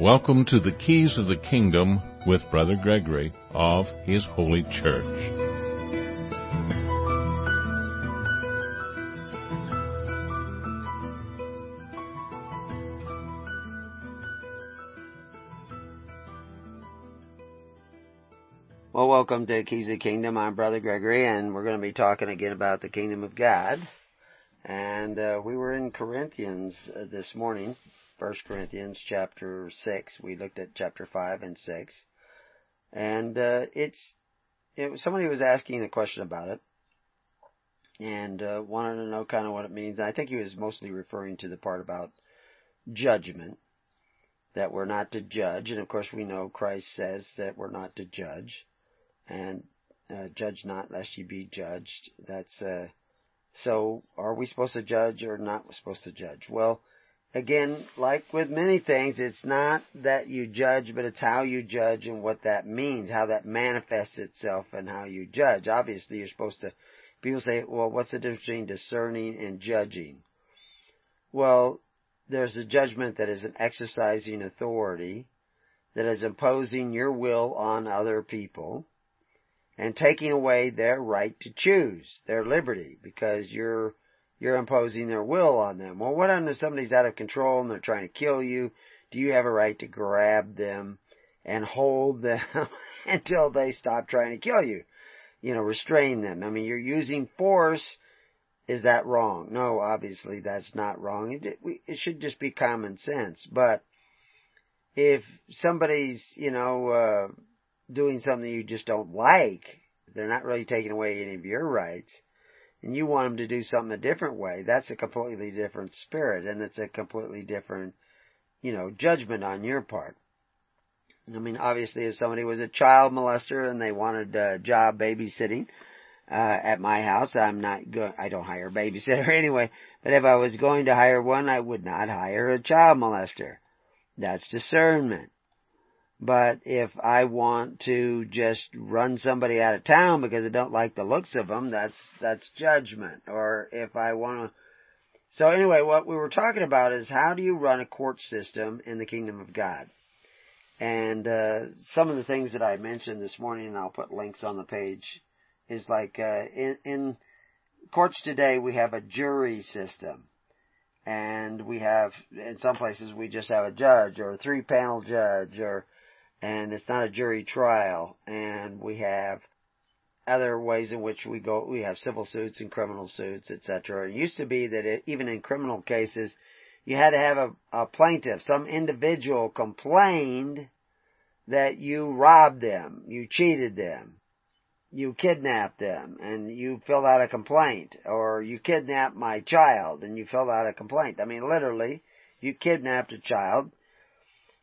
Welcome to the Keys of the Kingdom with Brother Gregory of His Holy Church. Well, welcome to Keys of the Kingdom. I'm Brother Gregory, and we're going to be talking again about the Kingdom of God. And uh, we were in Corinthians uh, this morning, First Corinthians chapter 6. We looked at chapter 5 and 6. And uh, it's, it somebody was asking a question about it and uh, wanted to know kind of what it means. And I think he was mostly referring to the part about judgment, that we're not to judge. And of course we know Christ says that we're not to judge. And uh, judge not lest you be judged. That's, uh, so are we supposed to judge or not supposed to judge? Well, again, like with many things, it's not that you judge, but it's how you judge and what that means, how that manifests itself and how you judge. Obviously, you're supposed to, people say, well, what's the difference between discerning and judging? Well, there's a judgment that is an exercising authority, that is imposing your will on other people, and taking away their right to choose, their liberty, because you're you're imposing their will on them. Well, what if somebody's out of control and they're trying to kill you? Do you have a right to grab them and hold them until they stop trying to kill you? You know, restrain them. I mean, you're using force. Is that wrong? No, obviously that's not wrong. It, it should just be common sense. But if somebody's, you know, uh, doing something you just don't like, they're not really taking away any of your rights, and you want them to do something a different way, that's a completely different spirit and it's a completely different, you know, judgment on your part. I mean, obviously if somebody was a child molester and they wanted a job babysitting, uh, at my house, I'm not going, I don't hire a babysitter anyway, but if I was going to hire one, I would not hire a child molester. That's discernment. But if I want to just run somebody out of town because I don't like the looks of them, that's, that's judgment. Or if I want to, so anyway, what we were talking about is how do you run a court system in the kingdom of God? And, uh, some of the things that I mentioned this morning, and I'll put links on the page, is like, uh, in, in courts today we have a jury system and we have in some places we just have a judge or a three panel judge or and it's not a jury trial, and we have other ways in which we go, we have civil suits and criminal suits, etc. It used to be that it, even in criminal cases, you had to have a, a plaintiff, some individual complained that you robbed them, you cheated them, you kidnapped them, and you filled out a complaint, or you kidnapped my child, and you filled out a complaint. I mean, literally, you kidnapped a child,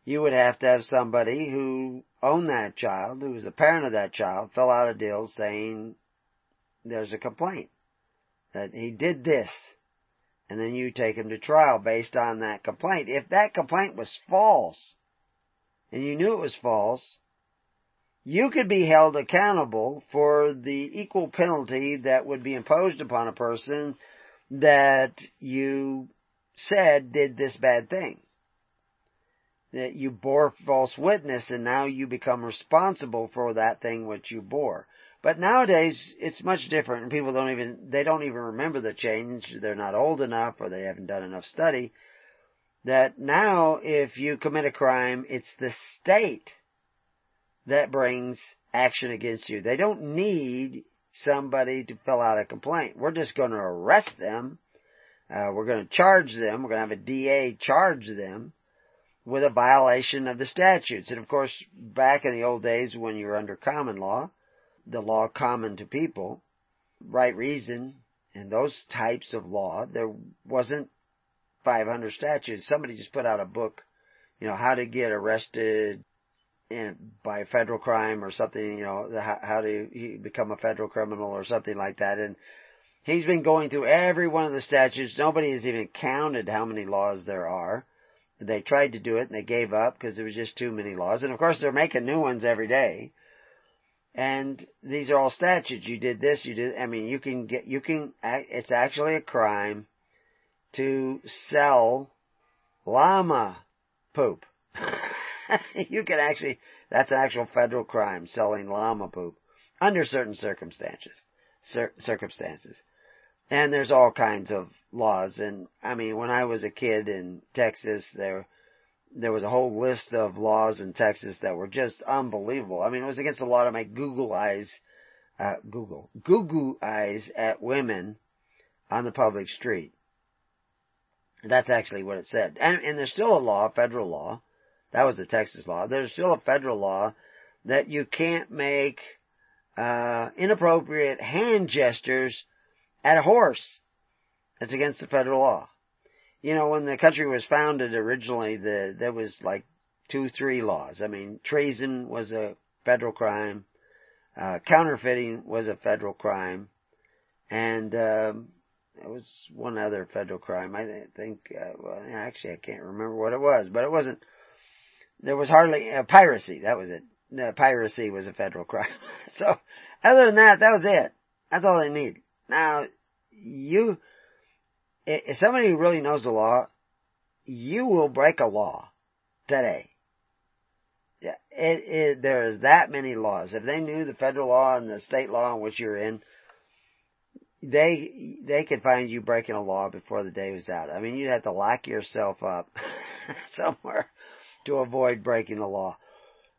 you would have to have somebody who owned that child, who was a parent of that child, fill out a deal saying there's a complaint that he did this. And then you take him to trial based on that complaint. If that complaint was false, and you knew it was false, you could be held accountable for the equal penalty that would be imposed upon a person that you said did this bad thing that you bore false witness and now you become responsible for that thing which you bore. But nowadays, it's much different and people don't even, they don't even remember the change. They're not old enough or they haven't done enough study. That now, if you commit a crime, it's the state that brings action against you. They don't need somebody to fill out a complaint. We're just going to arrest them. Uh, we're going to charge them. We're going to have a DA charge them with a violation of the statutes. And of course, back in the old days when you were under common law, the law common to people, right reason, and those types of law, there wasn't 500 statutes. Somebody just put out a book, you know, how to get arrested in, by federal crime or something, you know, how, how to become a federal criminal or something like that. And he's been going through every one of the statutes. Nobody has even counted how many laws there are. They tried to do it and they gave up because there was just too many laws. And of course they're making new ones every day. And these are all statutes. You did this, you did, I mean, you can get, you can, it's actually a crime to sell llama poop. you can actually, that's an actual federal crime, selling llama poop under certain circumstances. Cir- circumstances. And there's all kinds of laws. And I mean, when I was a kid in Texas, there, there was a whole list of laws in Texas that were just unbelievable. I mean, it was against the law to make Google eyes, uh, Google, Google eyes at women on the public street. That's actually what it said. And, and there's still a law, federal law. That was the Texas law. There's still a federal law that you can't make, uh, inappropriate hand gestures at a horse. That's against the federal law. You know, when the country was founded originally, the, there was like two, three laws. I mean, treason was a federal crime. Uh, counterfeiting was a federal crime. And, um, there was one other federal crime. I think, uh, well, actually, I can't remember what it was, but it wasn't. There was hardly uh, piracy. That was it. No, piracy was a federal crime. so, other than that, that was it. That's all they need. Now, you, if somebody really knows the law, you will break a law today. It, it, there's that many laws. If they knew the federal law and the state law in which you're in, they they could find you breaking a law before the day was out. I mean, you'd have to lock yourself up somewhere to avoid breaking the law.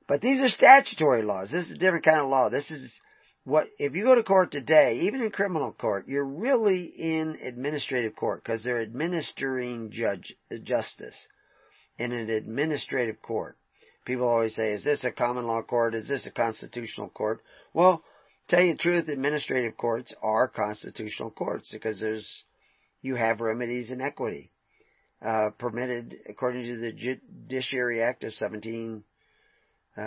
But these are statutory laws. This is a different kind of law. This is what if you go to court today, even in criminal court, you're really in administrative court because they're administering judge justice in an administrative court. People always say, "Is this a common law court? Is this a constitutional court?" Well, Tell you the truth, administrative courts are constitutional courts because there's, you have remedies in equity, uh, permitted according to the Judiciary Act of 17, uh,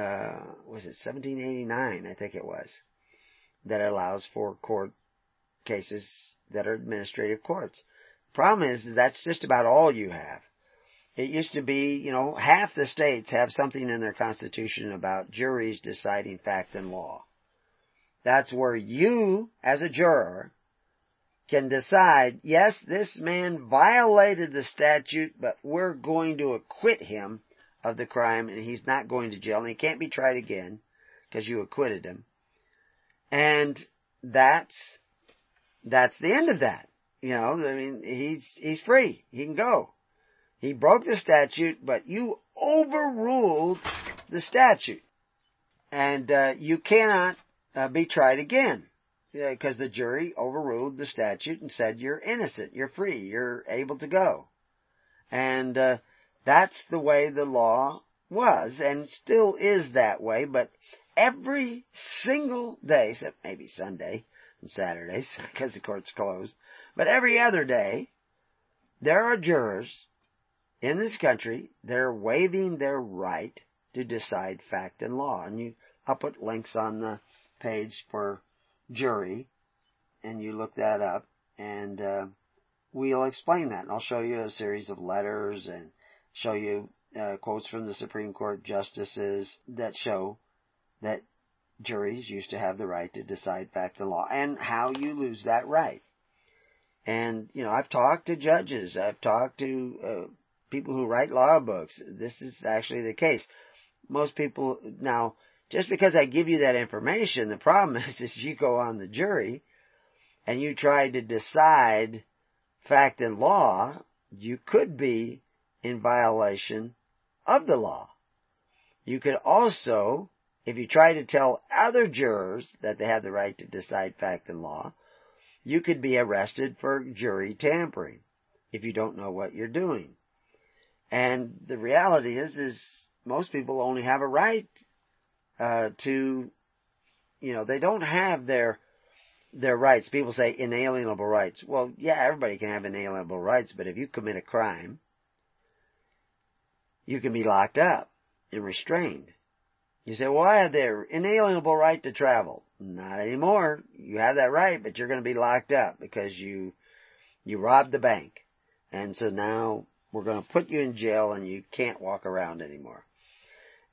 was it 1789, I think it was, that allows for court cases that are administrative courts. Problem is, that's just about all you have. It used to be, you know, half the states have something in their constitution about juries deciding fact and law. That's where you, as a juror, can decide, yes, this man violated the statute, but we're going to acquit him of the crime and he's not going to jail and he can't be tried again because you acquitted him. And that's, that's the end of that. You know, I mean, he's, he's free. He can go. He broke the statute, but you overruled the statute. And, uh, you cannot uh, be tried again because the jury overruled the statute and said you're innocent, you're free, you're able to go. And uh, that's the way the law was and still is that way, but every single day, except maybe Sunday and Saturdays because the court's closed, but every other day, there are jurors in this country that are waiving their right to decide fact and law. And you, I'll put links on the page for jury, and you look that up, and uh, we'll explain that. And I'll show you a series of letters and show you uh, quotes from the Supreme Court justices that show that juries used to have the right to decide fact and law, and how you lose that right. And you know, I've talked to judges, I've talked to uh, people who write law books. This is actually the case. Most people now just because I give you that information, the problem is, is you go on the jury and you try to decide fact and law, you could be in violation of the law. You could also, if you try to tell other jurors that they have the right to decide fact and law, you could be arrested for jury tampering if you don't know what you're doing. And the reality is, is most people only have a right uh, to, you know, they don't have their their rights. People say inalienable rights. Well, yeah, everybody can have inalienable rights, but if you commit a crime, you can be locked up and restrained. You say, well, I have their inalienable right to travel. Not anymore. You have that right, but you're going to be locked up because you, you robbed the bank. And so now we're going to put you in jail and you can't walk around anymore.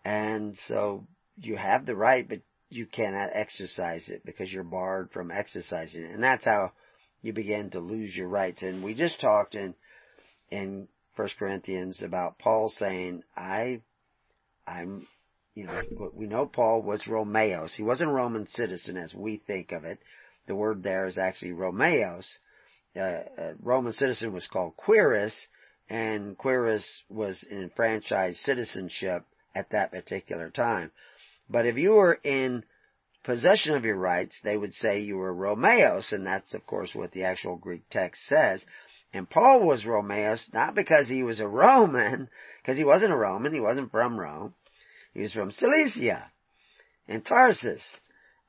And so you have the right, but you cannot exercise it because you're barred from exercising it. And that's how you begin to lose your rights. And we just talked in, in 1 Corinthians about Paul saying, I, I'm, you know, we know Paul was Rhomaios. He wasn't a Roman citizen as we think of it. The word there is actually Rhomaios. Uh, a Roman citizen was called Quirus, and Quirus was enfranchised citizenship at that particular time. But if you were in possession of your rights, they would say you were Rhomaios, and that's of course what the actual Greek text says. And Paul was Rhomaios not because he was a Roman, because he wasn't a Roman, he wasn't from Rome. He was from Cilicia and Tarsus.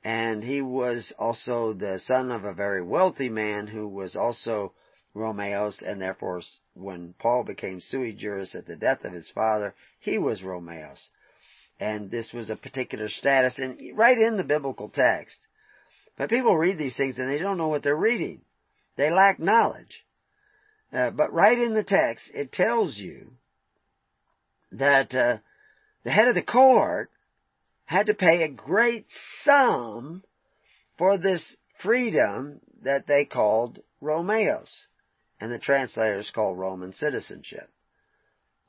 And he was also the son of a very wealthy man who was also Rhomaios, and therefore when Paul became sui juris at the death of his father, he was Rhomaios. And this was a particular status, and right in the biblical text. But people read these things and they don't know what they're reading. They lack knowledge. Uh, but right in the text, it tells you that uh, the head of the court had to pay a great sum for this freedom that they called Rhomaios, and the translators call Roman citizenship.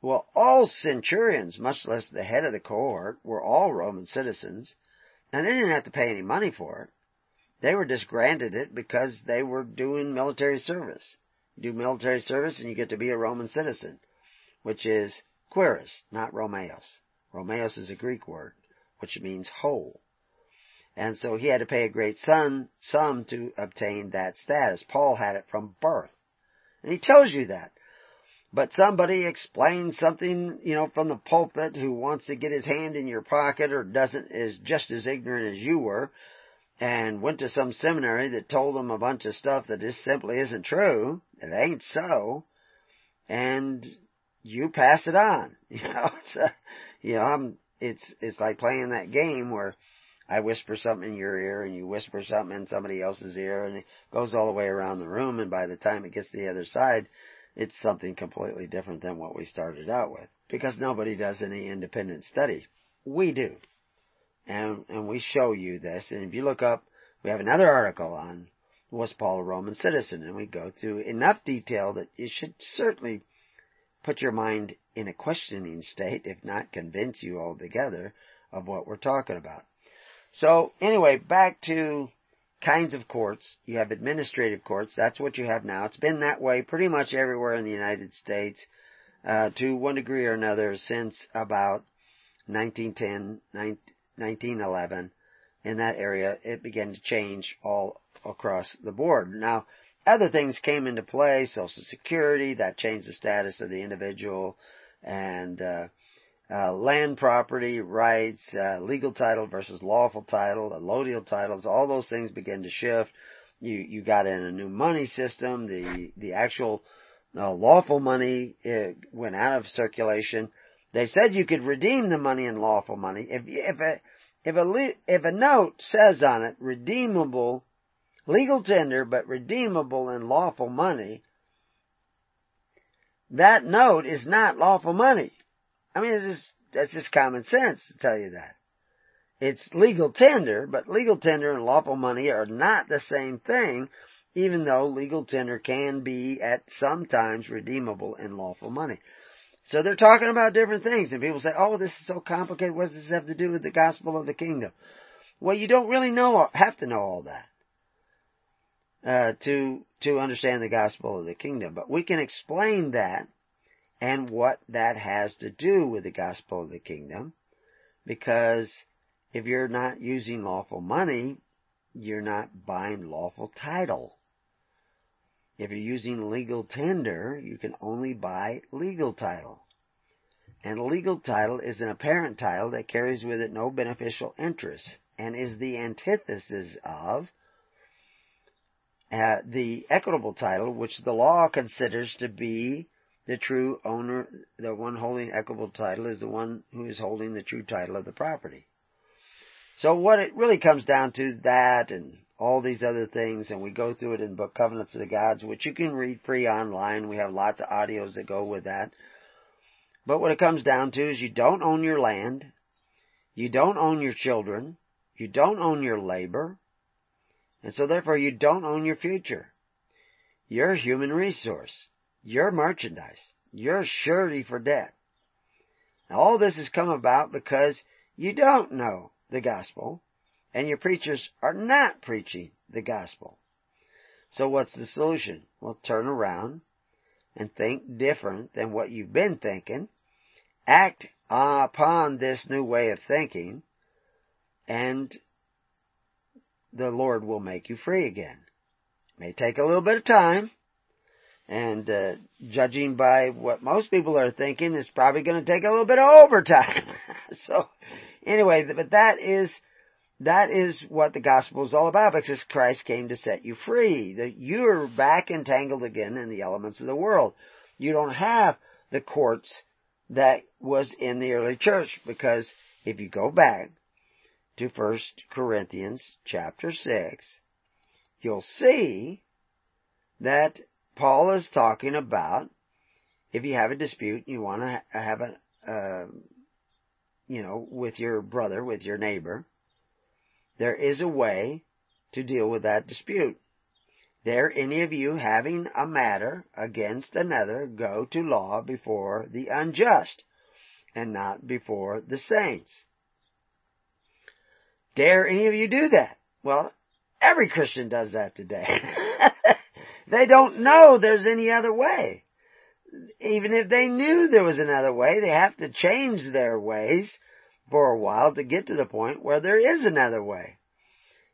Well, all centurions, much less the head of the cohort, were all Roman citizens, and they didn't have to pay any money for it. They were just granted it because they were doing military service. You do military service and you get to be a Roman citizen, which is quirus, not Rhomaios. Rhomaios is a Greek word, which means whole. And so he had to pay a great sum, sum to obtain that status. Paul had it from birth. And he tells you that. But somebody explains something, you know, from the pulpit who wants to get his hand in your pocket or doesn't, is just as ignorant as you were, and went to some seminary that told them a bunch of stuff that just simply isn't true. It ain't so. And you pass it on. You know, it's, uh, you know, I'm, it's, it's like playing that game where I whisper something in your ear and you whisper something in somebody else's ear and it goes all the way around the room and by the time it gets to the other side, it's something completely different than what we started out with. Because nobody does any independent study. We do. And, and we show you this. And if you look up, we have another article on was Paul a Roman citizen? And we go through enough detail that you should certainly put your mind in a questioning state, if not convince you altogether of what we're talking about. So anyway, back to kinds of courts. You have administrative courts. That's what you have now. It's been that way pretty much everywhere in the United States uh, to one degree or another since about 1910, 1911. In that area, it began to change all across the board. Now, other things came into play, Social Security, that changed the status of the individual, and uh, uh, land property rights, uh, legal title versus lawful title, allodial titles, all those things began to shift. You you got in a new money system. The the actual uh, lawful money uh, went out of circulation. They said you could redeem the money in lawful money if if a if a if a note says on it redeemable legal tender, but redeemable in lawful money, that note is not lawful money. I mean, it's just, that's just common sense to tell you that. It's legal tender, but legal tender and lawful money are not the same thing, even though legal tender can be at sometimes redeemable in lawful money. So they're talking about different things, and people say, oh, this is so complicated. What does this have to do with the gospel of the kingdom? Well, you don't really know, have to know all that uh, to to understand the gospel of the kingdom. But we can explain that and what that has to do with the gospel of the kingdom, because if you're not using lawful money, you're not buying lawful title. If you're using legal tender, you can only buy legal title. And legal title is an apparent title that carries with it no beneficial interest and is the antithesis of uh, the equitable title, which the law considers to be the true owner, the one holding equitable title is the one who is holding the true title of the property. So what it really comes down to that and all these other things, and we go through it in the book Covenants of the Gods, which you can read free online. We have lots of audios that go with that. But what it comes down to is you don't own your land, you don't own your children, you don't own your labor, and so therefore you don't own your future. You're a human resource. You're merchandise. You're surety for debt. Now, all this has come about because you don't know the gospel and your preachers are not preaching the gospel. So what's the solution? Well, turn around and think different than what you've been thinking. Act upon this new way of thinking and the Lord will make you free again. It may take a little bit of time, and uh, judging by what most people are thinking, it's probably going to take a little bit of overtime. so, anyway, but that is that is what the gospel is all about because Christ came to set you free. That you're back entangled again in the elements of the world. You don't have the courts that was in the early church because if you go back to 1 Corinthians chapter 6, you'll see that Paul is talking about if you have a dispute, and you want to have a, uh, you know, with your brother, with your neighbor, there is a way to deal with that dispute. There, any of you having a matter against another go to law before the unjust and not before the saints? Dare any of you do that? Well, every Christian does that today. they don't know there's any other way. Even if they knew there was another way, they have to change their ways for a while to get to the point where there is another way.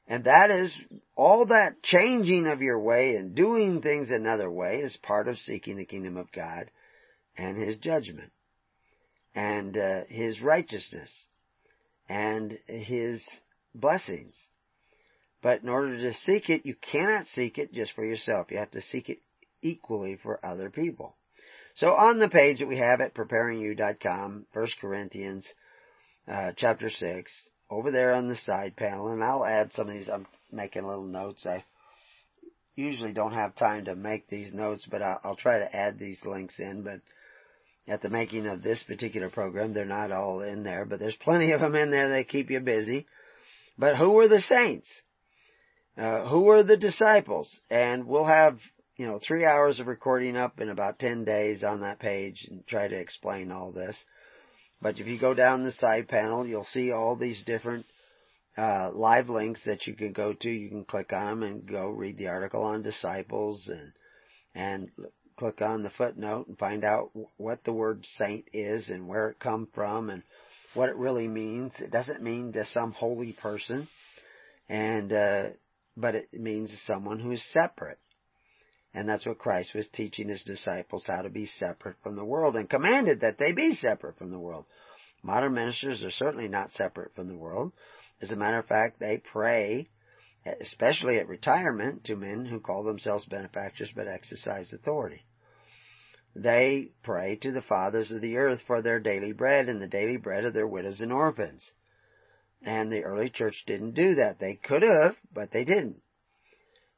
And that is, all that changing of your way and doing things another way is part of seeking the kingdom of God and His judgment and uh, His righteousness and His blessings. But in order to seek it, you cannot seek it just for yourself. You have to seek it equally for other people. So on the page that we have at preparingyou.com, 1 Corinthians uh, chapter 6, over there on the side panel, and I'll add some of these, I'm making little notes. I usually don't have time to make these notes, but I'll, I'll try to add these links in, but at the making of this particular program, they're not all in there, but there's plenty of them in there that keep you busy. But who were the saints? Uh, who were the disciples? And we'll have, you know, three hours of recording up in about 10 days on that page and try to explain all this. But if you go down the side panel, you'll see all these different uh, live links that you can go to. You can click on them and go read the article on disciples and and click on the footnote and find out what the word saint is and where it come from and what it really means. It doesn't mean to some holy person, and uh, but it means someone who is separate. And that's what Christ was teaching his disciples how to be separate from the world and commanded that they be separate from the world. Modern ministers are certainly not separate from the world. As a matter of fact, they pray, especially at retirement, to men who call themselves benefactors but exercise authority. They pray to the fathers of the earth for their daily bread and the daily bread of their widows and orphans. And the early church didn't do that. They could have, but they didn't.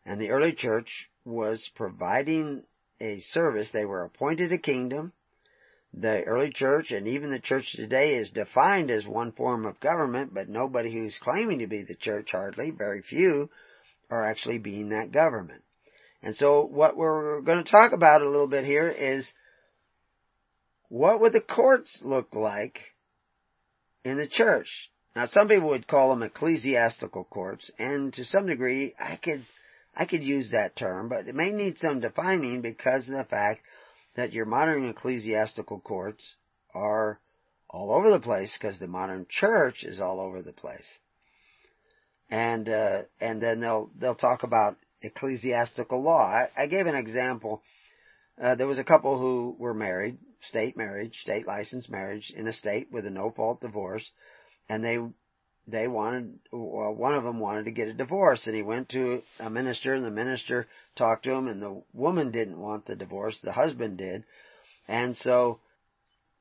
And the early church was providing a service. They were appointed a kingdom. The early church and even the church today is defined as one form of government, but nobody who's claiming to be the church, hardly, very few, are actually being that government. And so what we're going to talk about a little bit here is what would the courts look like in the church? Now some people would call them ecclesiastical courts, and to some degree I could, I could use that term, but it may need some defining because of the fact that your modern ecclesiastical courts are all over the place because the modern church is all over the place. And, uh, and then they'll, they'll talk about ecclesiastical law. I, I gave an example. Uh, there was a couple who were married, state marriage, state licensed marriage in a state with a no fault divorce, and they they wanted well one of them wanted to get a divorce and he went to a minister and the minister talked to him and the woman didn't want the divorce the husband did. And so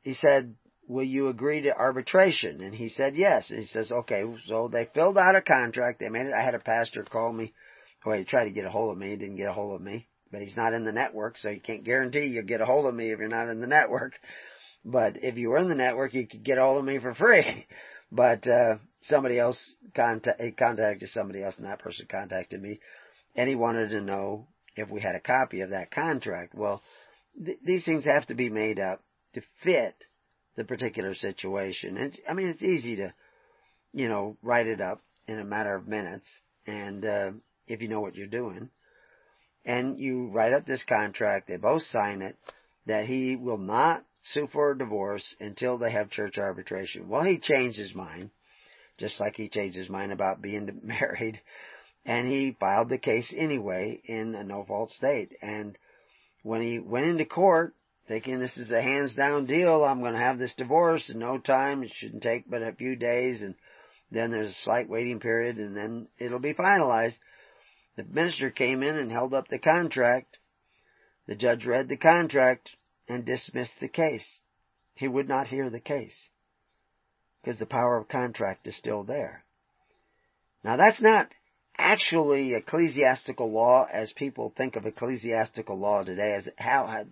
he said will you agree to arbitration? And he said yes. And he says okay. So they filled out a contract. They made it. I had a pastor call me well, he tried to get a hold of me, he didn't get a hold of me. But he's not in the network, so you can't guarantee you'll get a hold of me if you're not in the network. But if you were in the network, you could get a hold of me for free. But uh, somebody else contact, contacted somebody else, and that person contacted me, and he wanted to know if we had a copy of that contract. Well, th- these things have to be made up to fit the particular situation. It's, I mean, it's easy to, you know, write it up in a matter of minutes, and uh, if you know what you're doing, and you write up this contract, they both sign it, that he will not sue for a divorce until they have church arbitration. Well, he changed his mind, just like he changed his mind about being married, and he filed the case anyway in a no fault state. And when he went into court, thinking this is a hands down deal, I'm going to have this divorce in no time, it shouldn't take but a few days, and then there's a slight waiting period, and then it'll be finalized. The minister came in and held up the contract. The judge read the contract and dismissed the case. He would not hear the case because the power of contract is still there. Now that's not actually ecclesiastical law as people think of ecclesiastical law today as how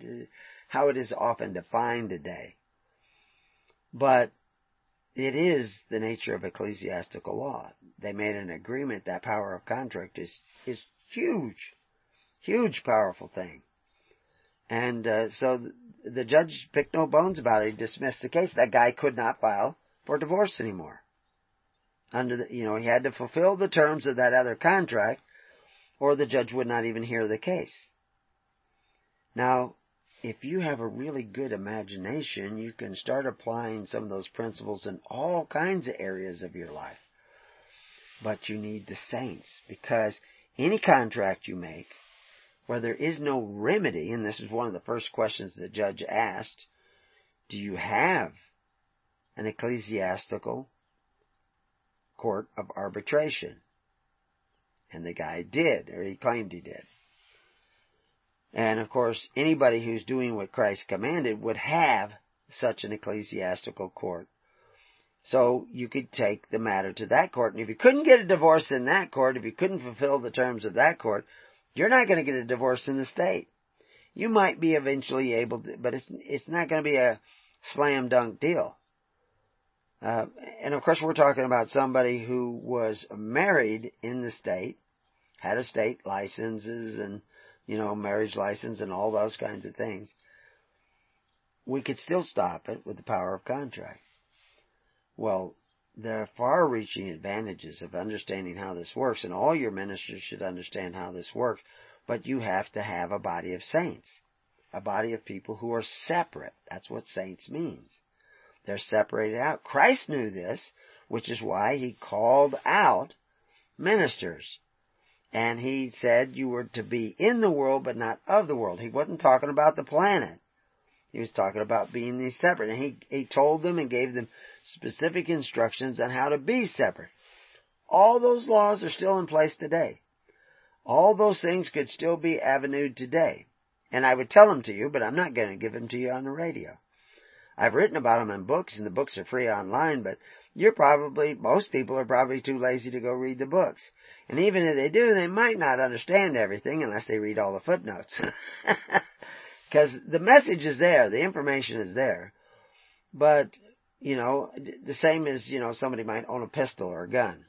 how it is often defined today. But it is the nature of ecclesiastical law. They made an agreement that power of contract is is huge, huge powerful thing. And uh, so the judge picked no bones about it. He dismissed the case. That guy could not file for divorce anymore. Under the, you know, he had to fulfill the terms of that other contract, or the judge would not even hear the case. Now, if you have a really good imagination, you can start applying some of those principles in all kinds of areas of your life. But you need the saints because any contract you make where there is no remedy, and this is one of the first questions the judge asked, do you have an ecclesiastical court of arbitration? And the guy did, or he claimed he did. And of course, anybody who's doing what Christ commanded would have such an ecclesiastical court. So you could take the matter to that court, and if you couldn't get a divorce in that court, if you couldn't fulfill the terms of that court, you're not going to get a divorce in the state. You might be eventually able to, but it's it's not going to be a slam dunk deal. Uh, and of course, we're talking about somebody who was married in the state, had a state licenses and you know marriage license and all those kinds of things. We could still stop it with the power of contract. Well, there are far reaching advantages of understanding how this works, and all your ministers should understand how this works, but you have to have a body of saints, a body of people who are separate. That's what saints means. They're separated out. Christ knew this, which is why he called out ministers. And he said you were to be in the world, but not of the world. He wasn't talking about the planet. He was talking about being separate. And he, he told them and gave them specific instructions on how to be separate. All those laws are still in place today. All those things could still be avenued today. And I would tell them to you, but I'm not going to give them to you on the radio. I've written about them in books, and the books are free online, but you're probably, most people are probably too lazy to go read the books. And even if they do, they might not understand everything unless they read all the footnotes. Because the message is there, the information is there. But, you know, the same as, you know, somebody might own a pistol or a gun.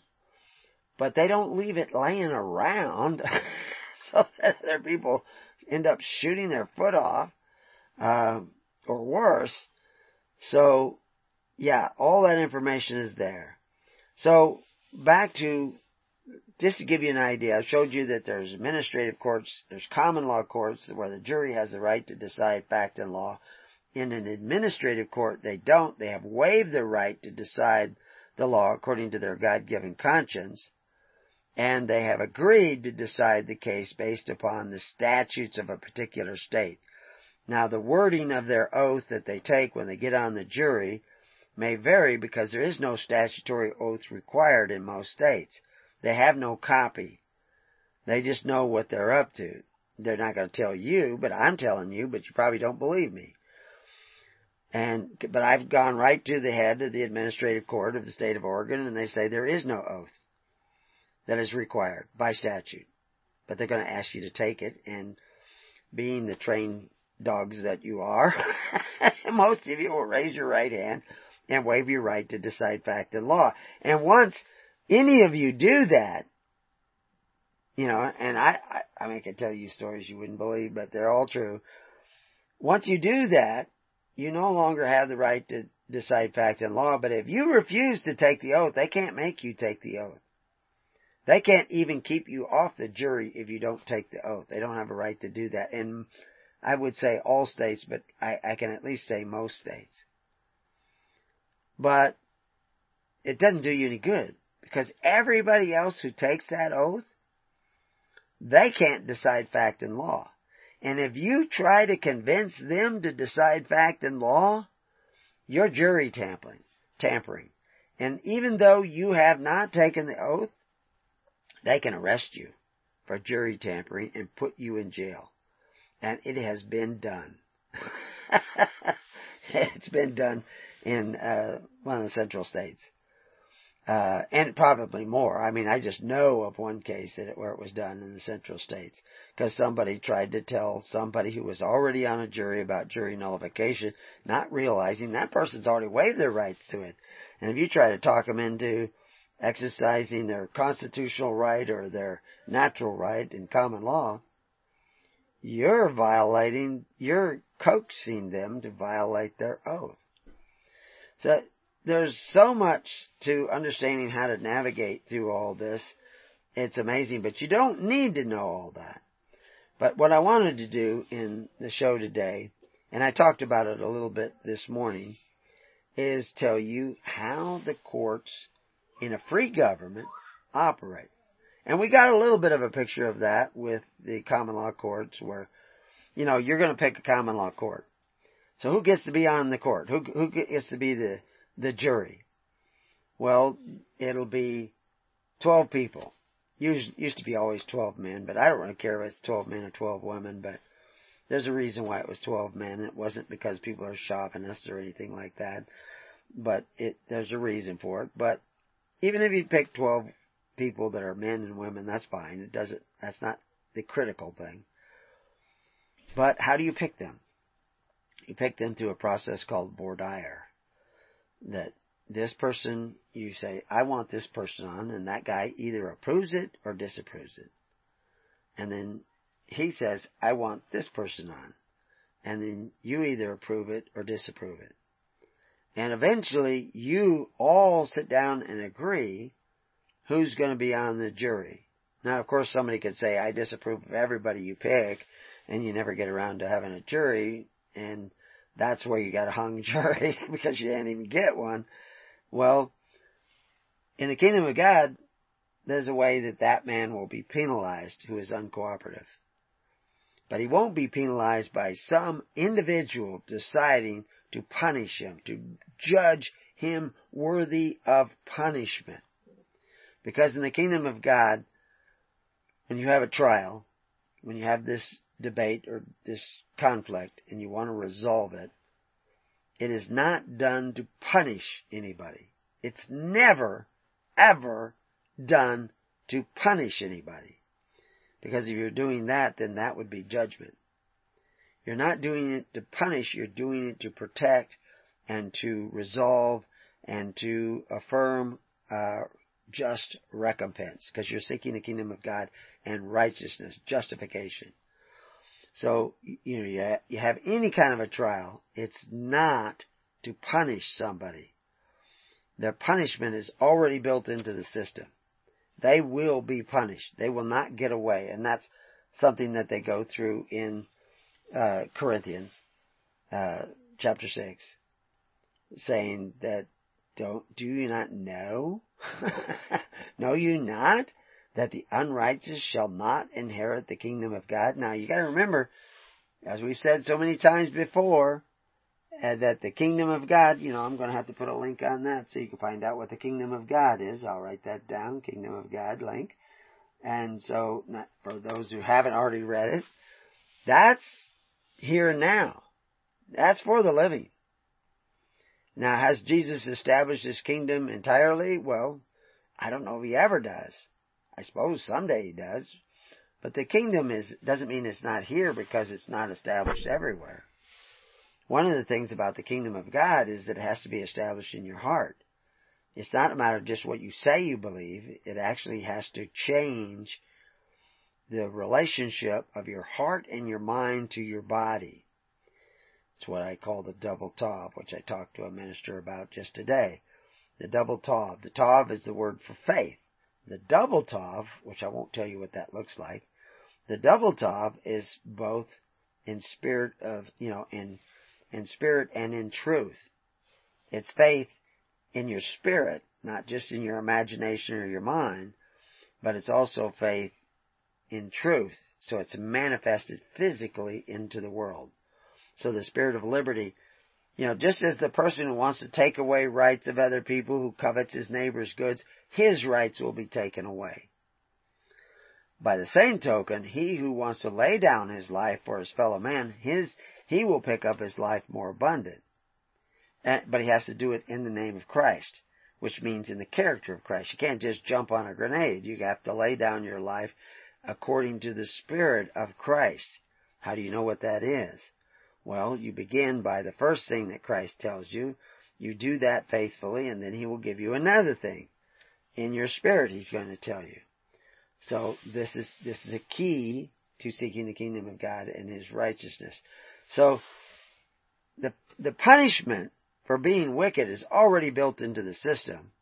But they don't leave it laying around so that other people end up shooting their foot off, uh, or worse. So, yeah, all that information is there. So, back to just to give you an idea, I showed you that there's administrative courts, there's common law courts where the jury has the right to decide fact and law. In an administrative court, they don't. They have waived their right to decide the law according to their God-given conscience. And they have agreed to decide the case based upon the statutes of a particular state. Now the wording of their oath that they take when they get on the jury may vary because there is no statutory oath required in most states. They have no copy. They just know what they're up to. They're not going to tell you, but I'm telling you, but you probably don't believe me. And, but I've gone right to the head of the administrative court of the state of Oregon and they say there is no oath that is required by statute. But they're going to ask you to take it and being the trained dogs that you are, most of you will raise your right hand and waive your right to decide fact and law. And once any of you do that, you know, and I, I, I mean, I can tell you stories you wouldn't believe, but they're all true. Once you do that, you no longer have the right to decide fact and law, but if you refuse to take the oath, they can't make you take the oath. They can't even keep you off the jury if you don't take the oath. They don't have a right to do that. And I would say all states, but I, I can at least say most states. But it doesn't do you any good because everybody else who takes that oath, they can't decide fact and law. And if you try to convince them to decide fact and law, you're jury tampering, tampering. And even though you have not taken the oath, they can arrest you for jury tampering and put you in jail. And it has been done. it's been done in uh, one of the central states. Uh, and probably more. I mean, I just know of one case that it, where it was done in the central states because somebody tried to tell somebody who was already on a jury about jury nullification, not realizing that person's already waived their rights to it. And if you try to talk them into exercising their constitutional right or their natural right in common law, you're violating, you're coaxing them to violate their oath. So there's so much to understanding how to navigate through all this. It's amazing, but you don't need to know all that. But what I wanted to do in the show today, and I talked about it a little bit this morning, is tell you how the courts in a free government operate. And we got a little bit of a picture of that with the common law courts where, you know, you're going to pick a common law court. So who gets to be on the court? Who, who gets to be the the jury? Well, it'll be 12 people. Used, used to be always 12 men, but I don't really care if it's 12 men or 12 women, but there's a reason why it was 12 men. It wasn't because people are chauvinists or anything like that, but it, there's a reason for it. But even if you pick 12 people that are men and women, that's fine. It doesn't, that's not the critical thing. But how do you pick them? You pick them through a process called voir dire that this person, you say, I want this person on, and that guy either approves it or disapproves it. And then he says, I want this person on. And then you either approve it or disapprove it. And eventually you all sit down and agree who's going to be on the jury. Now, of course, somebody could say, I disapprove of everybody you pick, and you never get around to having a jury, and that's where you got a hung jury because you didn't even get one. Well, in the kingdom of God, there's a way that that man will be penalized who is uncooperative. But he won't be penalized by some individual deciding to punish him, to judge him worthy of punishment. Because in the kingdom of God, when you have a trial, when you have this debate or this conflict and you want to resolve it, it is not done to punish anybody. It's never, ever done to punish anybody. Because if you're doing that, then that would be judgment. You're not doing it to punish, you're doing it to protect and to resolve and to affirm uh, just recompense because you're seeking the kingdom of God and righteousness, justification. So, you know, you you have any kind of a trial, it's not to punish somebody. Their punishment is already built into the system. They will be punished. They will not get away. And that's something that they go through in uh, Corinthians uh, chapter 6, saying that, don't, do you not know? know you not that the unrighteous shall not inherit the kingdom of God. Now you gotta remember, as we've said so many times before, uh, that the kingdom of God, you know, I'm gonna have to put a link on that so you can find out what the kingdom of God is. I'll write that down, kingdom of God link. And so, for those who haven't already read it, that's here and now. That's for the living. Now, has Jesus established his kingdom entirely? Well, I don't know if he ever does. I suppose someday he does. But the kingdom is, doesn't mean it's not here because it's not established everywhere. One of the things about the kingdom of God is that it has to be established in your heart. It's not a matter of just what you say you believe. It actually has to change the relationship of your heart and your mind to your body. It's what I call the double tav, which I talked to a minister about just today. The double tav. The tav is the word for faith. The double tav, which I won't tell you what that looks like, the double tav is both in spirit of, you know, in, in spirit and in truth. It's faith in your spirit, not just in your imagination or your mind, but it's also faith in truth. So it's manifested physically into the world. So the spirit of liberty, you know, just as the person who wants to take away rights of other people who covets his neighbor's goods, his rights will be taken away. By the same token, he who wants to lay down his life for his fellow man, his, he will pick up his life more abundant. But he has to do it in the name of Christ, which means in the character of Christ. You can't just jump on a grenade. You have to lay down your life according to the Spirit of Christ. How do you know what that is? Well, you begin by the first thing that Christ tells you. You do that faithfully, and then He will give you another thing. In your spirit, He's going to tell you. So this is, this is a key to seeking the kingdom of God and His righteousness. So, the, the punishment for being wicked is already built into the system.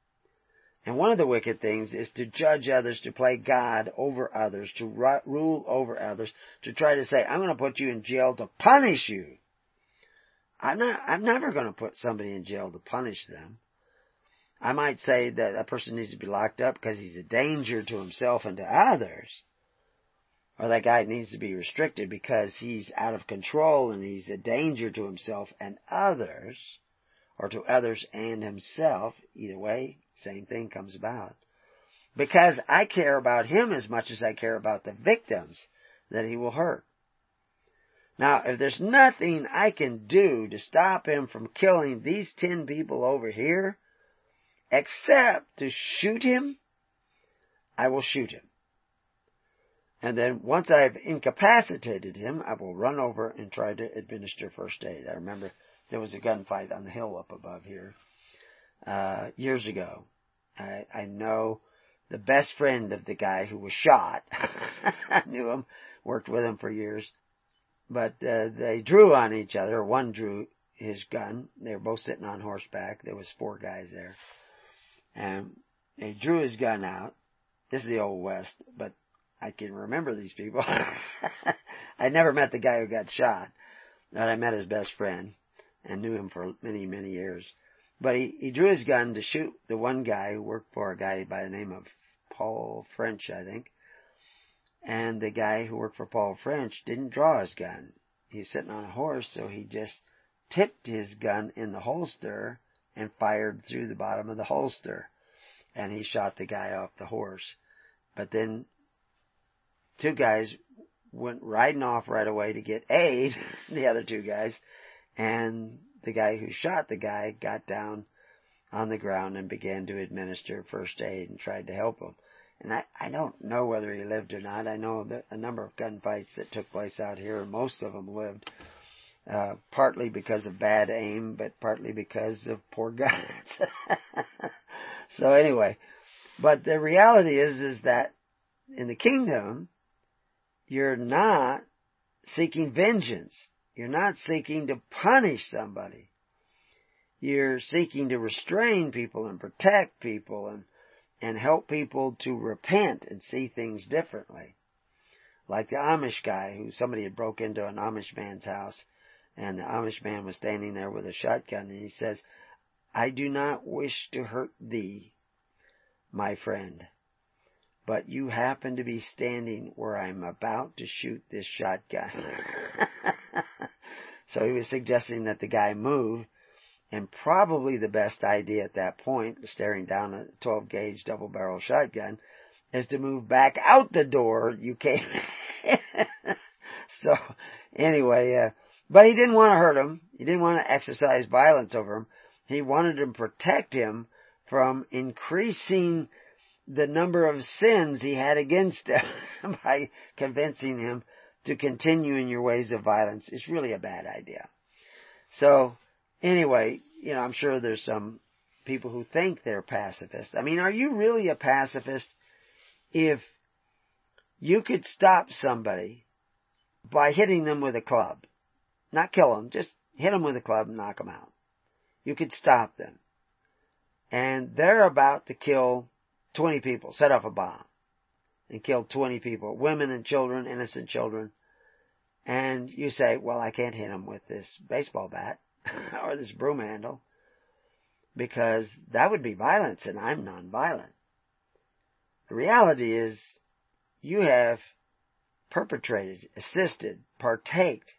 And one of the wicked things is to judge others, to play God over others, to rule over others, to try to say, I'm going to put you in jail to punish you. I'm not, I'm never going to put somebody in jail to punish them. I might say that a person needs to be locked up because he's a danger to himself and to others. Or that guy needs to be restricted because he's out of control and he's a danger to himself and others or to others and himself, either way, same thing comes about. Because I care about him as much as I care about the victims that he will hurt. Now, if there's nothing I can do to stop him from killing these ten people over here, except to shoot him, I will shoot him. And then once I've incapacitated him, I will run over and try to administer first aid. I remember there was a gunfight on the hill up above here uh, years ago. I, I know the best friend of the guy who was shot. I knew him, worked with him for years. But uh, they drew on each other. One drew his gun. They were both sitting on horseback. There was four guys there. And they drew his gun out. This is the old west, but I can remember these people. I never met the guy who got shot, but I met his best friend and knew him for many, many years. But he, he drew his gun to shoot the one guy who worked for a guy by the name of Paul French, I think. And the guy who worked for Paul French didn't draw his gun. He was sitting on a horse, so he just tipped his gun in the holster and fired through the bottom of the holster. And he shot the guy off the horse. But then two guys went riding off right away to get aid, the other two guys, and the guy who shot the guy got down on the ground and began to administer first aid and tried to help him. And I, I don't know whether he lived or not. I know that a number of gunfights that took place out here, most of them lived, uh, partly because of bad aim, but partly because of poor guns. so anyway, but the reality is, is that in the kingdom, you're not seeking vengeance. You're not seeking to punish somebody. You're seeking to restrain people and protect people and, and help people to repent and see things differently. Like the Amish guy who somebody had broke into an Amish man's house and the Amish man was standing there with a shotgun and he says, I do not wish to hurt thee, my friend, but you happen to be standing where I'm about to shoot this shotgun. so he was suggesting that the guy move, and probably the best idea at that point, staring down a 12 gauge double barrel shotgun, is to move back out the door you came so, anyway, uh, but he didn't want to hurt him. He didn't want to exercise violence over him. He wanted to protect him from increasing the number of sins he had against him by convincing him to continue in your ways of violence is really a bad idea. So, anyway, you know, I'm sure there's some people who think they're pacifists. I mean, are you really a pacifist if you could stop somebody by hitting them with a club? Not kill them, just hit them with a club and knock them out. You could stop them. And they're about to kill 20 people, set off a bomb and kill 20 people, women and children, innocent children. And you say, well, I can't hit him with this baseball bat or this broom handle because that would be violence and I'm nonviolent. The reality is you have perpetrated, assisted, partaked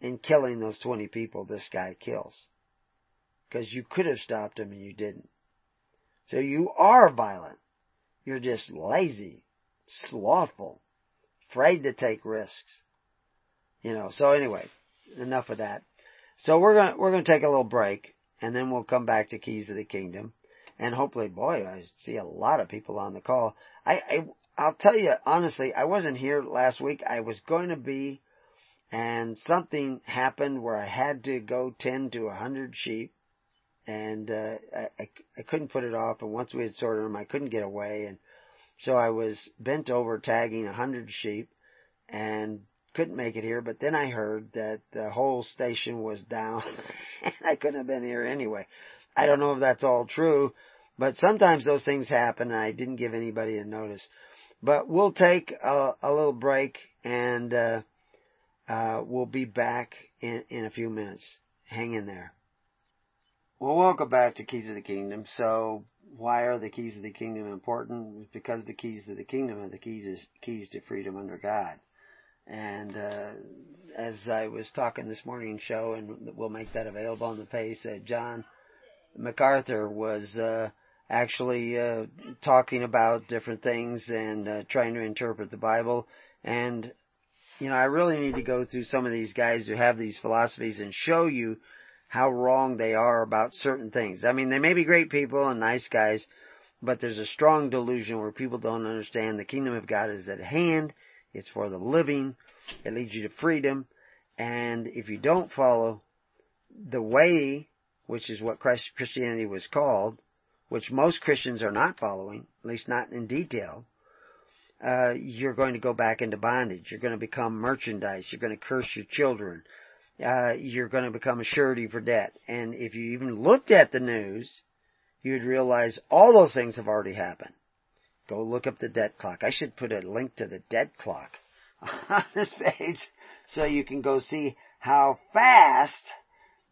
in killing those 20 people this guy kills. Because you could have stopped him and you didn't. So you are violent. You're just lazy, slothful, afraid to take risks. You know, so anyway, enough of that. So we're gonna, we're gonna take a little break and then we'll come back to Keys of the Kingdom. And hopefully, boy, I see a lot of people on the call. I, I, I'll tell you honestly, I wasn't here last week. I was going to be, and something happened where I had to go tend to a hundred sheep, and uh, I, I couldn't put it off. And once we had sorted them, I couldn't get away, and so I was bent over tagging a hundred sheep, and couldn't make it here. But then I heard that the whole station was down, and I couldn't have been here anyway. I don't know if that's all true, but sometimes those things happen, and I didn't give anybody a notice. But we'll take a, a little break and uh, uh, we'll be back in, in a few minutes. Hang in there. Well, welcome back to Keys of the Kingdom. So, why are the keys of the kingdom important? Because the keys of the kingdom are the keys keys to freedom under God. And uh, as I was talking this morning show, and we'll make that available on the page, that John MacArthur was uh, actually uh, talking about different things and uh, trying to interpret the Bible. And you know, I really need to go through some of these guys who have these philosophies and show you how wrong they are about certain things. I mean, they may be great people and nice guys, but there's a strong delusion where people don't understand the kingdom of God is at hand. It's for the living. It leads you to freedom. And if you don't follow the way, which is what Christianity was called, which most Christians are not following, at least not in detail, uh, you're going to go back into bondage. You're going to become merchandise. You're going to curse your children. Uh, you're going to become a surety for debt. And if you even looked at the news, you'd realize all those things have already happened. Go look up the debt clock. I should put a link to the debt clock on this page so you can go see how fast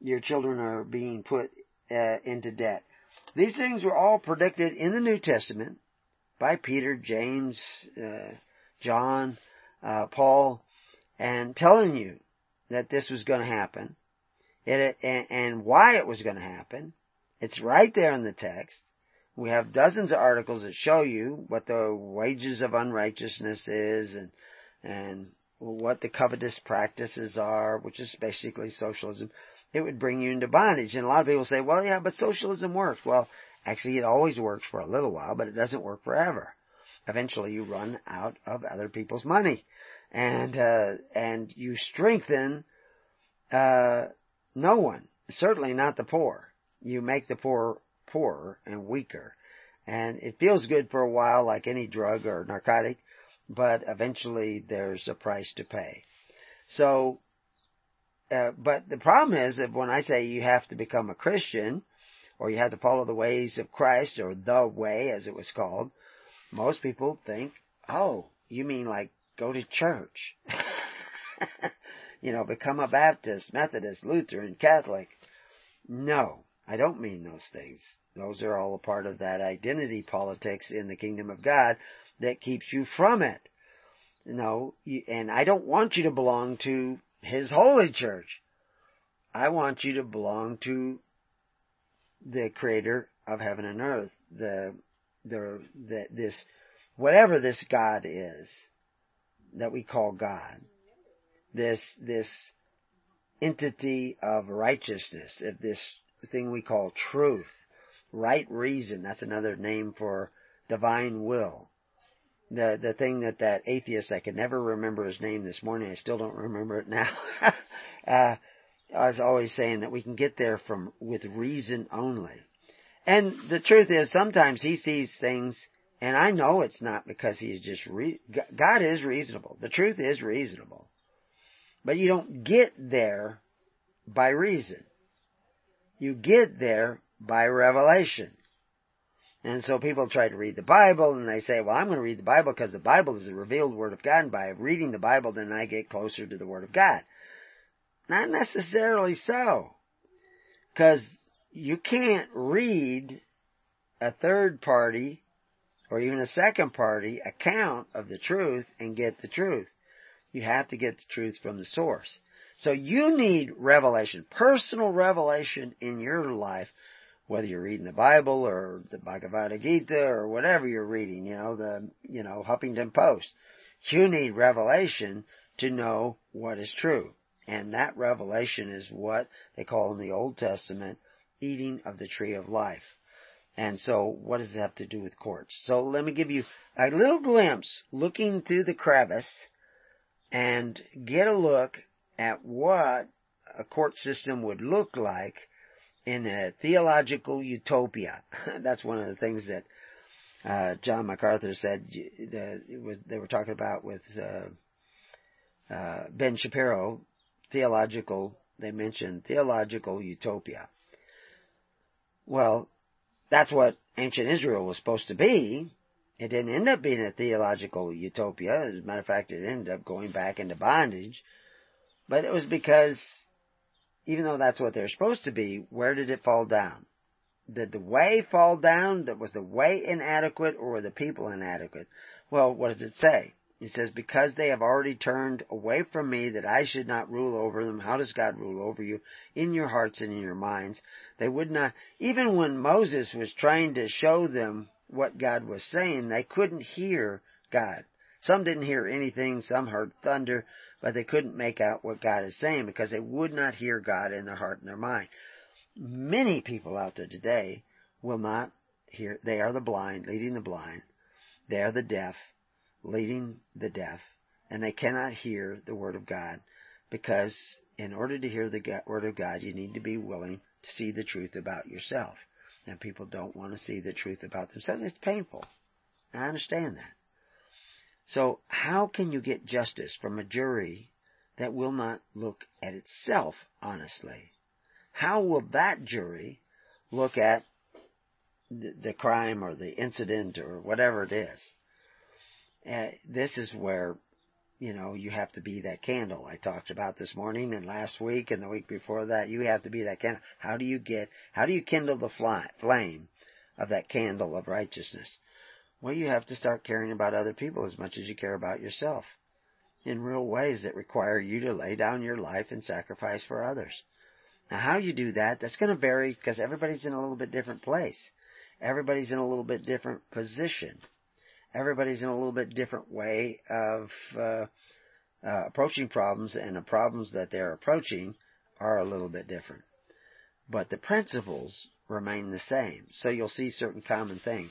your children are being put uh, into debt. These things were all predicted in the New Testament by Peter, James, uh, John, uh, Paul, and telling you that this was going to happen and, and why it was going to happen. It's right there in the text. We have dozens of articles that show you what the wages of unrighteousness is and, and what the covetous practices are, which is basically socialism it would bring you into bondage. And a lot of people say, well, yeah, but socialism works. Well, actually it always works for a little while, but it doesn't work forever. Eventually you run out of other people's money. And, uh, and you strengthen, uh, no one. Certainly not the poor. You make the poor poorer and weaker. And it feels good for a while like any drug or narcotic, but eventually there's a price to pay. So uh, but the problem is that when I say you have to become a Christian, or you have to follow the ways of Christ, or the way as it was called, most people think, oh, you mean like go to church. you know, become a Baptist, Methodist, Lutheran, Catholic. No, I don't mean those things. Those are all a part of that identity politics in the kingdom of God that keeps you from it. No, and I don't want you to belong to his holy church. I want you to belong to the creator of heaven and earth, the, the, the, this, whatever this God is that we call God, this, this entity of righteousness, of this thing we call truth, right reason, that's another name for divine will the the thing that that atheist I can never remember his name this morning. I still don't remember it now. uh, I was always saying that we can get there from with reason only. And the truth is, sometimes he sees things, and I know it's not because he's just re- God is reasonable. The truth is reasonable, but you don't get there by reason. You get there by revelation. And so people try to read the Bible and they say, well, I'm going to read the Bible because the Bible is the revealed Word of God and by reading the Bible then I get closer to the Word of God. Not necessarily so. Because you can't read a third party or even a second party account of the truth and get the truth. You have to get the truth from the source. So you need revelation, personal revelation in your life, whether you're reading the Bible or the Bhagavad Gita or whatever you're reading, you know, the, you know, Huffington Post. You need revelation to know what is true. And that revelation is what they call in the Old Testament eating of the tree of life. And so what does it have to do with courts? So let me give you a little glimpse looking through the crevice and get a look at what a court system would look like in a theological utopia. That's one of the things that uh, John MacArthur said was, they were talking about with uh, uh, Ben Shapiro, theological. They mentioned theological utopia. Well, that's what ancient Israel was supposed to be. It didn't end up being a theological utopia. As a matter of fact, it ended up going back into bondage. But it was because, even though that's what they're supposed to be, where did it fall down? Did the way fall down? That was the way inadequate or were the people inadequate? Well, what does it say? It says, because they have already turned away from me that I should not rule over them. How does God rule over you? In your hearts and in your minds. They would not, even when Moses was trying to show them what God was saying, they couldn't hear God. Some didn't hear anything, some heard thunder, but they couldn't make out what God is saying because they would not hear God in their heart and their mind. Many people out there today will not hear, they are the blind, leading the blind. They are the deaf, leading the deaf, and they cannot hear the Word of God because in order to hear the Word of God, you need to be willing to see the truth about yourself. And people don't want to see the truth about themselves. It's painful. I understand that. So how can you get justice from a jury that will not look at itself honestly? How will that jury look at the crime or the incident or whatever it is? Uh, this is where, you know, you have to be that candle I talked about this morning and last week and the week before that. You have to be that candle. How do you get, how do you kindle the fly, flame of that candle of righteousness? Well, you have to start caring about other people as much as you care about yourself in real ways that require you to lay down your life and sacrifice for others. Now, how you do that, that's going to vary because everybody's in a little bit different place. Everybody's in a little bit different position everybody's in a little bit different way of uh, uh, approaching problems, and the problems that they're approaching are a little bit different. But the principles remain the same. So you'll see certain common things.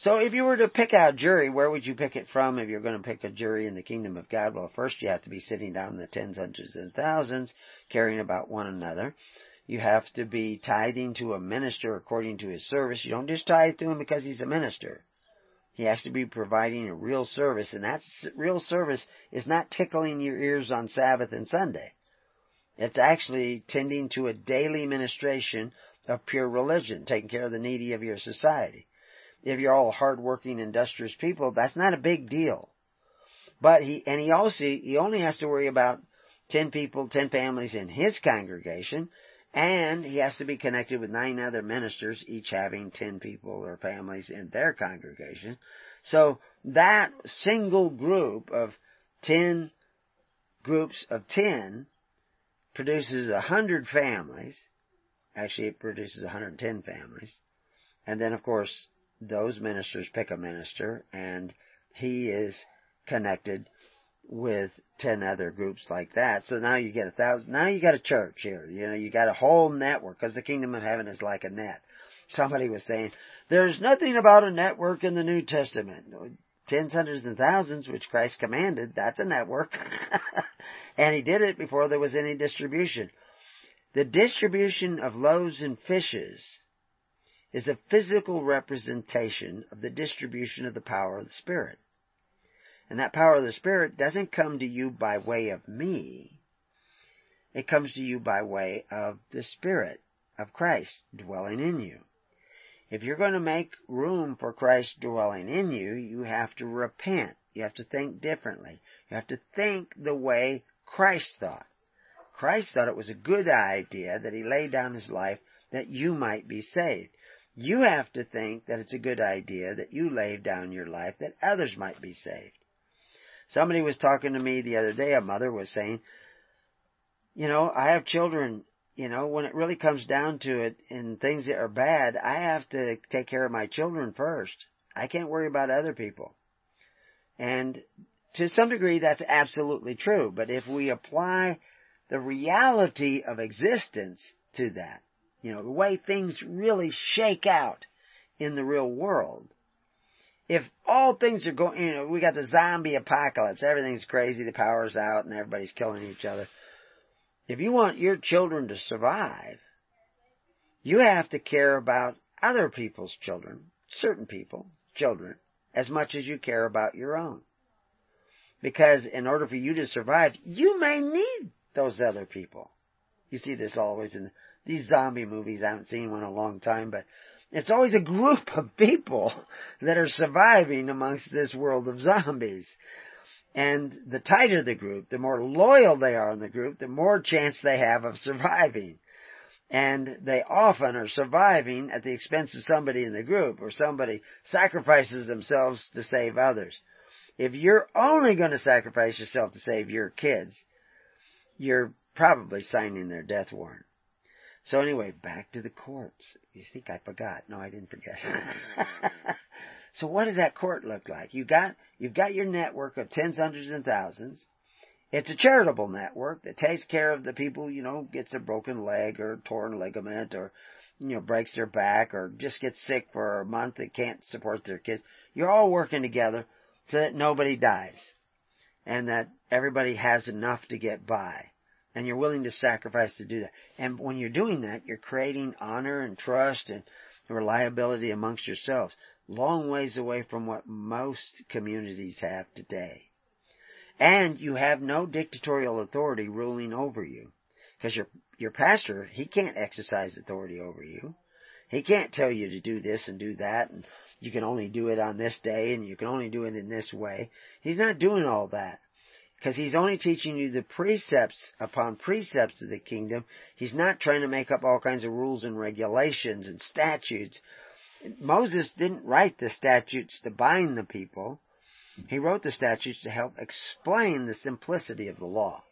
So if you were to pick out a jury, where would you pick it from if you're going to pick a jury in the kingdom of God? Well, first you have to be sitting down in the tens, hundreds, and thousands, caring about one another. You have to be tithing to a minister according to his service. You don't just tithe to him because he's a minister. He has to be providing a real service, and that real service is not tickling your ears on Sabbath and Sunday. It's actually tending to a daily ministration of pure religion, taking care of the needy of your society. If you're all hardworking, industrious people, that's not a big deal. But he, and he also, he only has to worry about 10 people, 10 families in his congregation, and he has to be connected with nine other ministers, each having ten people or families in their congregation. So that single group of ten groups of ten produces a hundred families. Actually, it produces 110 families. And then, of course, those ministers pick a minister, and he is connected with 10 other groups like that. So now you get a thousand, now you got a church here. You know, you got a whole network because the kingdom of heaven is like a net. Somebody was saying, there's nothing about a network in the New Testament. Tens, hundreds, and thousands, which Christ commanded, that's a network. and he did it before there was any distribution. The distribution of loaves and fishes is a physical representation of the distribution of the power of the Spirit. And that power of the Spirit doesn't come to you by way of me. It comes to you by way of the Spirit of Christ dwelling in you. If you're going to make room for Christ dwelling in you, you have to repent. You have to think differently. You have to think the way Christ thought. Christ thought it was a good idea that he laid down his life that you might be saved. You have to think that it's a good idea that you lay down your life that others might be saved. Somebody was talking to me the other day, a mother was saying, you know, I have children, you know, when it really comes down to it and things that are bad, I have to take care of my children first. I can't worry about other people. And to some degree that's absolutely true, but if we apply the reality of existence to that, you know, the way things really shake out in the real world, if all things are going, you know, we got the zombie apocalypse, everything's crazy, the power's out, and everybody's killing each other. If you want your children to survive, you have to care about other people's children, certain people, children, as much as you care about your own. Because in order for you to survive, you may need those other people. You see this always in these zombie movies. I haven't seen one in a long time, but it's always a group of people that are surviving amongst this world of zombies. And the tighter the group, the more loyal they are in the group, the more chance they have of surviving. And they often are surviving at the expense of somebody in the group or somebody sacrifices themselves to save others. If you're only going to sacrifice yourself to save your kids, you're probably signing their death warrant. So anyway, back to the courts. You think I forgot? No, I didn't forget. so what does that court look like? You got you've got your network of tens, hundreds, and thousands. It's a charitable network that takes care of the people, you know, gets a broken leg or torn ligament or you know, breaks their back or just gets sick for a month and can't support their kids. You're all working together so that nobody dies and that everybody has enough to get by and you're willing to sacrifice to do that. And when you're doing that, you're creating honor and trust and reliability amongst yourselves. Long ways away from what most communities have today. And you have no dictatorial authority ruling over you. Because your, your pastor, he can't exercise authority over you. He can't tell you to do this and do that and you can only do it on this day and you can only do it in this way. He's not doing all that because he's only teaching you the precepts upon precepts of the kingdom. He's not trying to make up all kinds of rules and regulations and statutes. Moses didn't write the statutes to bind the people. He wrote the statutes to help explain the simplicity of the law.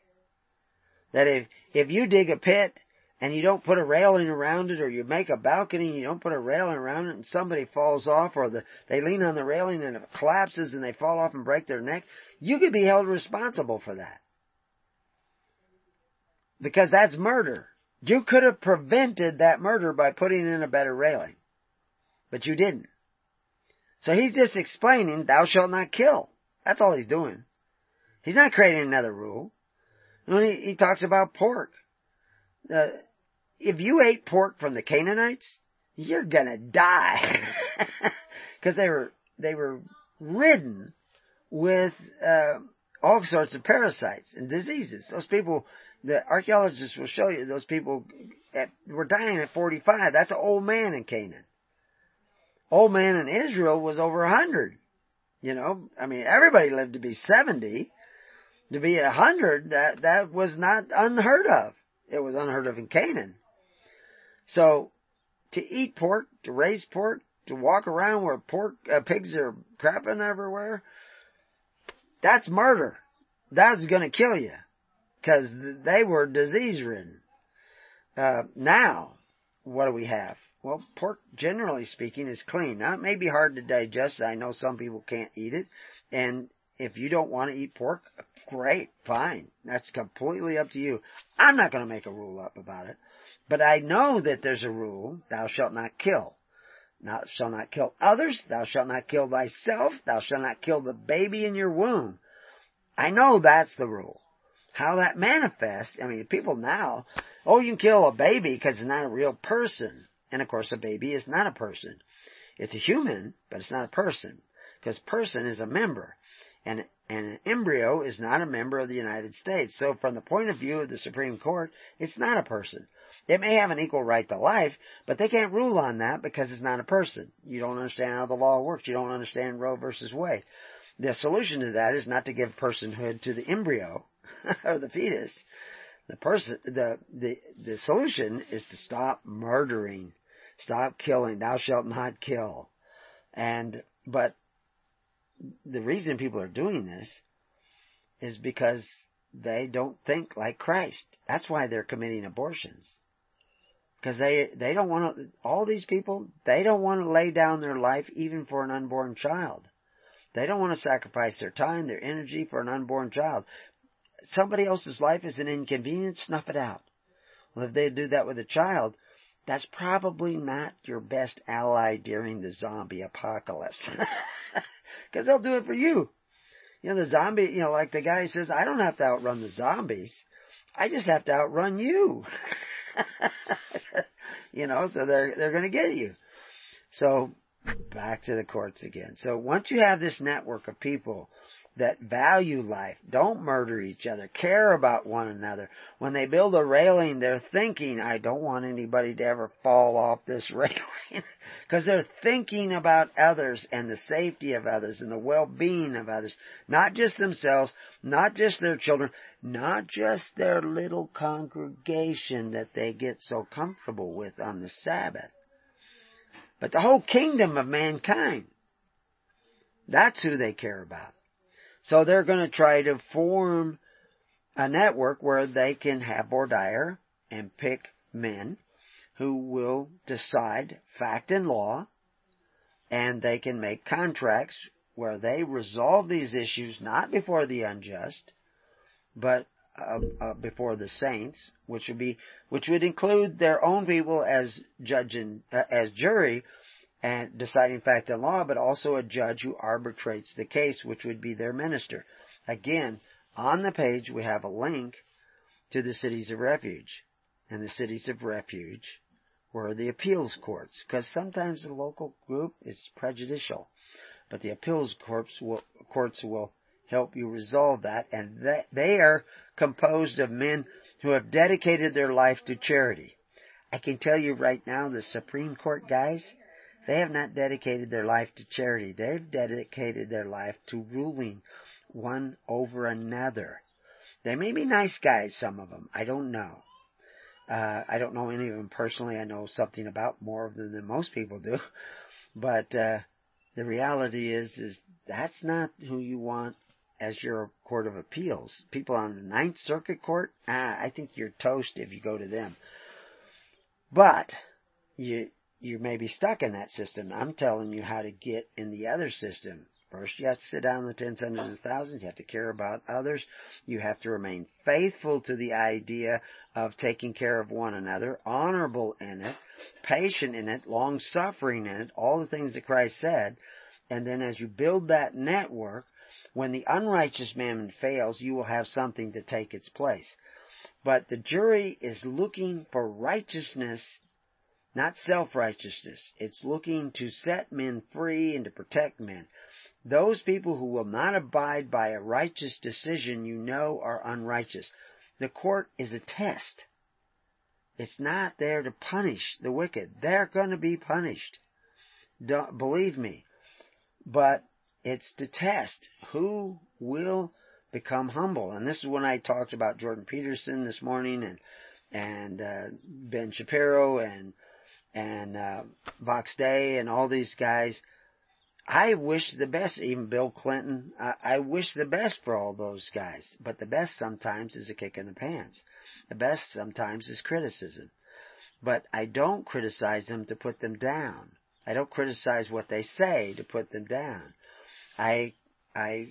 That if, if you dig a pit and you don't put a railing around it or you make a balcony and you don't put a railing around it and somebody falls off or the, they lean on the railing and it collapses and they fall off and break their neck, you could be held responsible for that. Because that's murder. You could have prevented that murder by putting in a better railing. But you didn't. So he's just explaining, thou shalt not kill. That's all he's doing. He's not creating another rule. When he, he talks about pork. Uh, if you ate pork from the Canaanites, you're gonna die. Cause they were, they were ridden with uh, all sorts of parasites and diseases. Those people, the archaeologists will show you, those people at, were dying at 45. That's an old man in Canaan. Old man in Israel was over 100. You know, I mean, everybody lived to be 70. To be 100, that, that was not unheard of. It was unheard of in Canaan. So, to eat pork, to raise pork, to walk around where pork, uh, pigs are crapping everywhere, that's murder. That's gonna kill you. Cause they were disease ridden. Uh, now, what do we have? Well, pork, generally speaking, is clean. Now, it may be hard to digest. I know some people can't eat it. And if you don't want to eat pork, great, fine. That's completely up to you. I'm not going to make a rule up about it. But I know that there's a rule, thou shalt not kill. Thou shalt not kill others. Thou shalt not kill thyself. Thou shalt not kill the baby in your womb. I know that's the rule. How that manifests, I mean, people now, oh, you can kill a baby because it's not a real person. And of course, a baby is not a person. It's a human, but it's not a person. Because person is a member. And, and an embryo is not a member of the United States. So from the point of view of the Supreme Court, it's not a person. It may have an equal right to life, but they can't rule on that because it's not a person. You don't understand how the law works. You don't understand Roe versus Wade. The solution to that is not to give personhood to the embryo or the fetus. The person, the, the, the solution is to stop murdering, stop killing, thou shalt not kill. And, but the reason people are doing this is because they don't think like Christ. That's why they're committing abortions. Because they, they don't want to, all these people, they don't want to lay down their life even for an unborn child. They don't want to sacrifice their time, their energy for an unborn child. Somebody else's life is an inconvenience, snuff it out. Well, if they do that with a child, that's probably not your best ally during the zombie apocalypse. Because they'll do it for you. You know, the zombie, you know, like the guy says, I don't have to outrun the zombies. I just have to outrun you. you know, so they're, they're gonna get you. So, back to the courts again. So once you have this network of people that value life, don't murder each other, care about one another. When they build a railing, they're thinking, I don't want anybody to ever fall off this railing. Because they're thinking about others and the safety of others and the well-being of others. Not just themselves, not just their children, not just their little congregation that they get so comfortable with on the Sabbath but the whole kingdom of mankind. That's who they care about. So they're going to try to form a network where they can have voir dire and pick men who will decide fact and law and they can make contracts where they resolve these issues not before the unjust, but uh, uh, before the saints, which would be which would include their own people as judge and uh, as jury and deciding fact and law, but also a judge who arbitrates the case, which would be their minister. Again, on the page we have a link to the cities of refuge, and the cities of refuge were the appeals courts, because sometimes the local group is prejudicial, but the appeals courts will, courts will help you resolve that, and they are composed of men who have dedicated their life to charity. I can tell you right now, the Supreme Court guys, they have not dedicated their life to charity. They've dedicated their life to ruling one over another. They may be nice guys, some of them. I don't know. Uh, I don't know any of them personally. I know something about more of them than most people do. But uh, the reality is, is that's not who you want as your court of appeals. People on the Ninth Circuit Court, ah, I think you're toast if you go to them. But you you may be stuck in that system. I'm telling you how to get in the other system. First, you have to sit down in the tens, hundreds, and thousands. You have to care about others. You have to remain faithful to the idea of taking care of one another, honorable in it, patient in it, long suffering in it, all the things that Christ said. And then as you build that network, when the unrighteous mammon fails, you will have something to take its place. But the jury is looking for righteousness, not self-righteousness. It's looking to set men free and to protect men. Those people who will not abide by a righteous decision you know are unrighteous. The court is a test. It's not there to punish the wicked. They're going to be punished. Don't, believe me. But it's to test who will become humble. And this is when I talked about Jordan Peterson this morning and and uh, Ben Shapiro and and uh, Vox Day and all these guys. I wish the best, even Bill Clinton. I, I wish the best for all those guys. But the best sometimes is a kick in the pants. The best sometimes is criticism. But I don't criticize them to put them down. I don't criticize what they say to put them down. I, I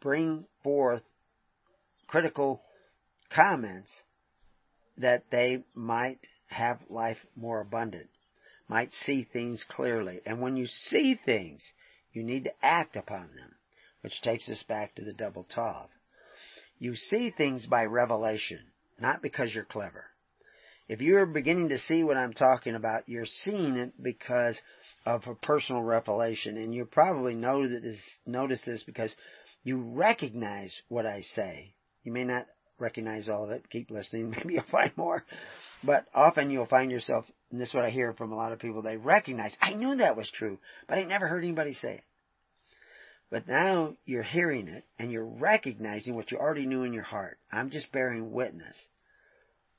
bring forth critical comments that they might have life more abundant, might see things clearly. And when you see things, you need to act upon them, which takes us back to the double tav. You see things by revelation, not because you're clever. If you're beginning to see what I'm talking about, you're seeing it because of a personal revelation, and you probably know that this, notice this because you recognize what I say. You may not recognize all of it. Keep listening. Maybe you'll find more. But often you'll find yourself, and this is what I hear from a lot of people, they recognize, I knew that was true, but I never heard anybody say it. But now you're hearing it and you're recognizing what you already knew in your heart. I'm just bearing witness.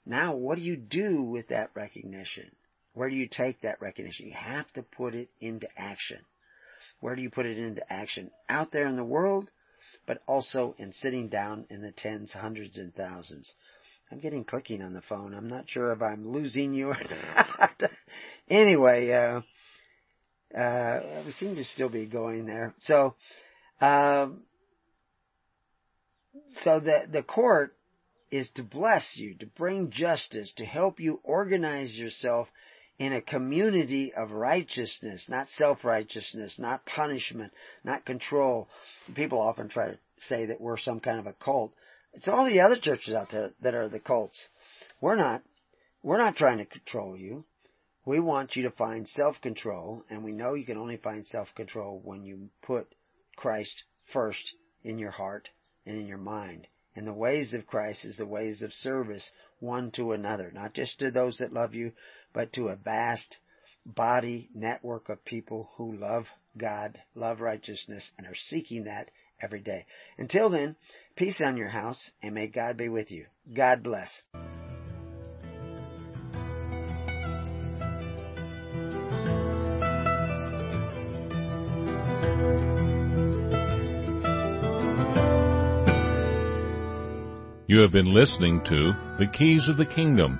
Now what do you do with that recognition? Where do you take that recognition? You have to put it into action. Where do you put it into action? Out there in the world, but also in sitting down in the tens, hundreds, and thousands. I'm getting clicking on the phone. I'm not sure if I'm losing you or not. anyway, uh, uh, we seem to still be going there. So, um, so the the court is to bless you, to bring justice, to help you organize yourself in a community of righteousness, not self-righteousness, not punishment, not control. People often try to say that we're some kind of a cult. It's all the other churches out there that are the cults. We're not. We're not trying to control you. We want you to find self-control, and we know you can only find self-control when you put Christ first in your heart and in your mind. And the ways of Christ is the ways of service one to another, not just to those that love you, but to a vast body network of people who love God, love righteousness, and are seeking that every day. Until then, peace on your house, and may God be with you. God bless. You have been listening to The Keys of the Kingdom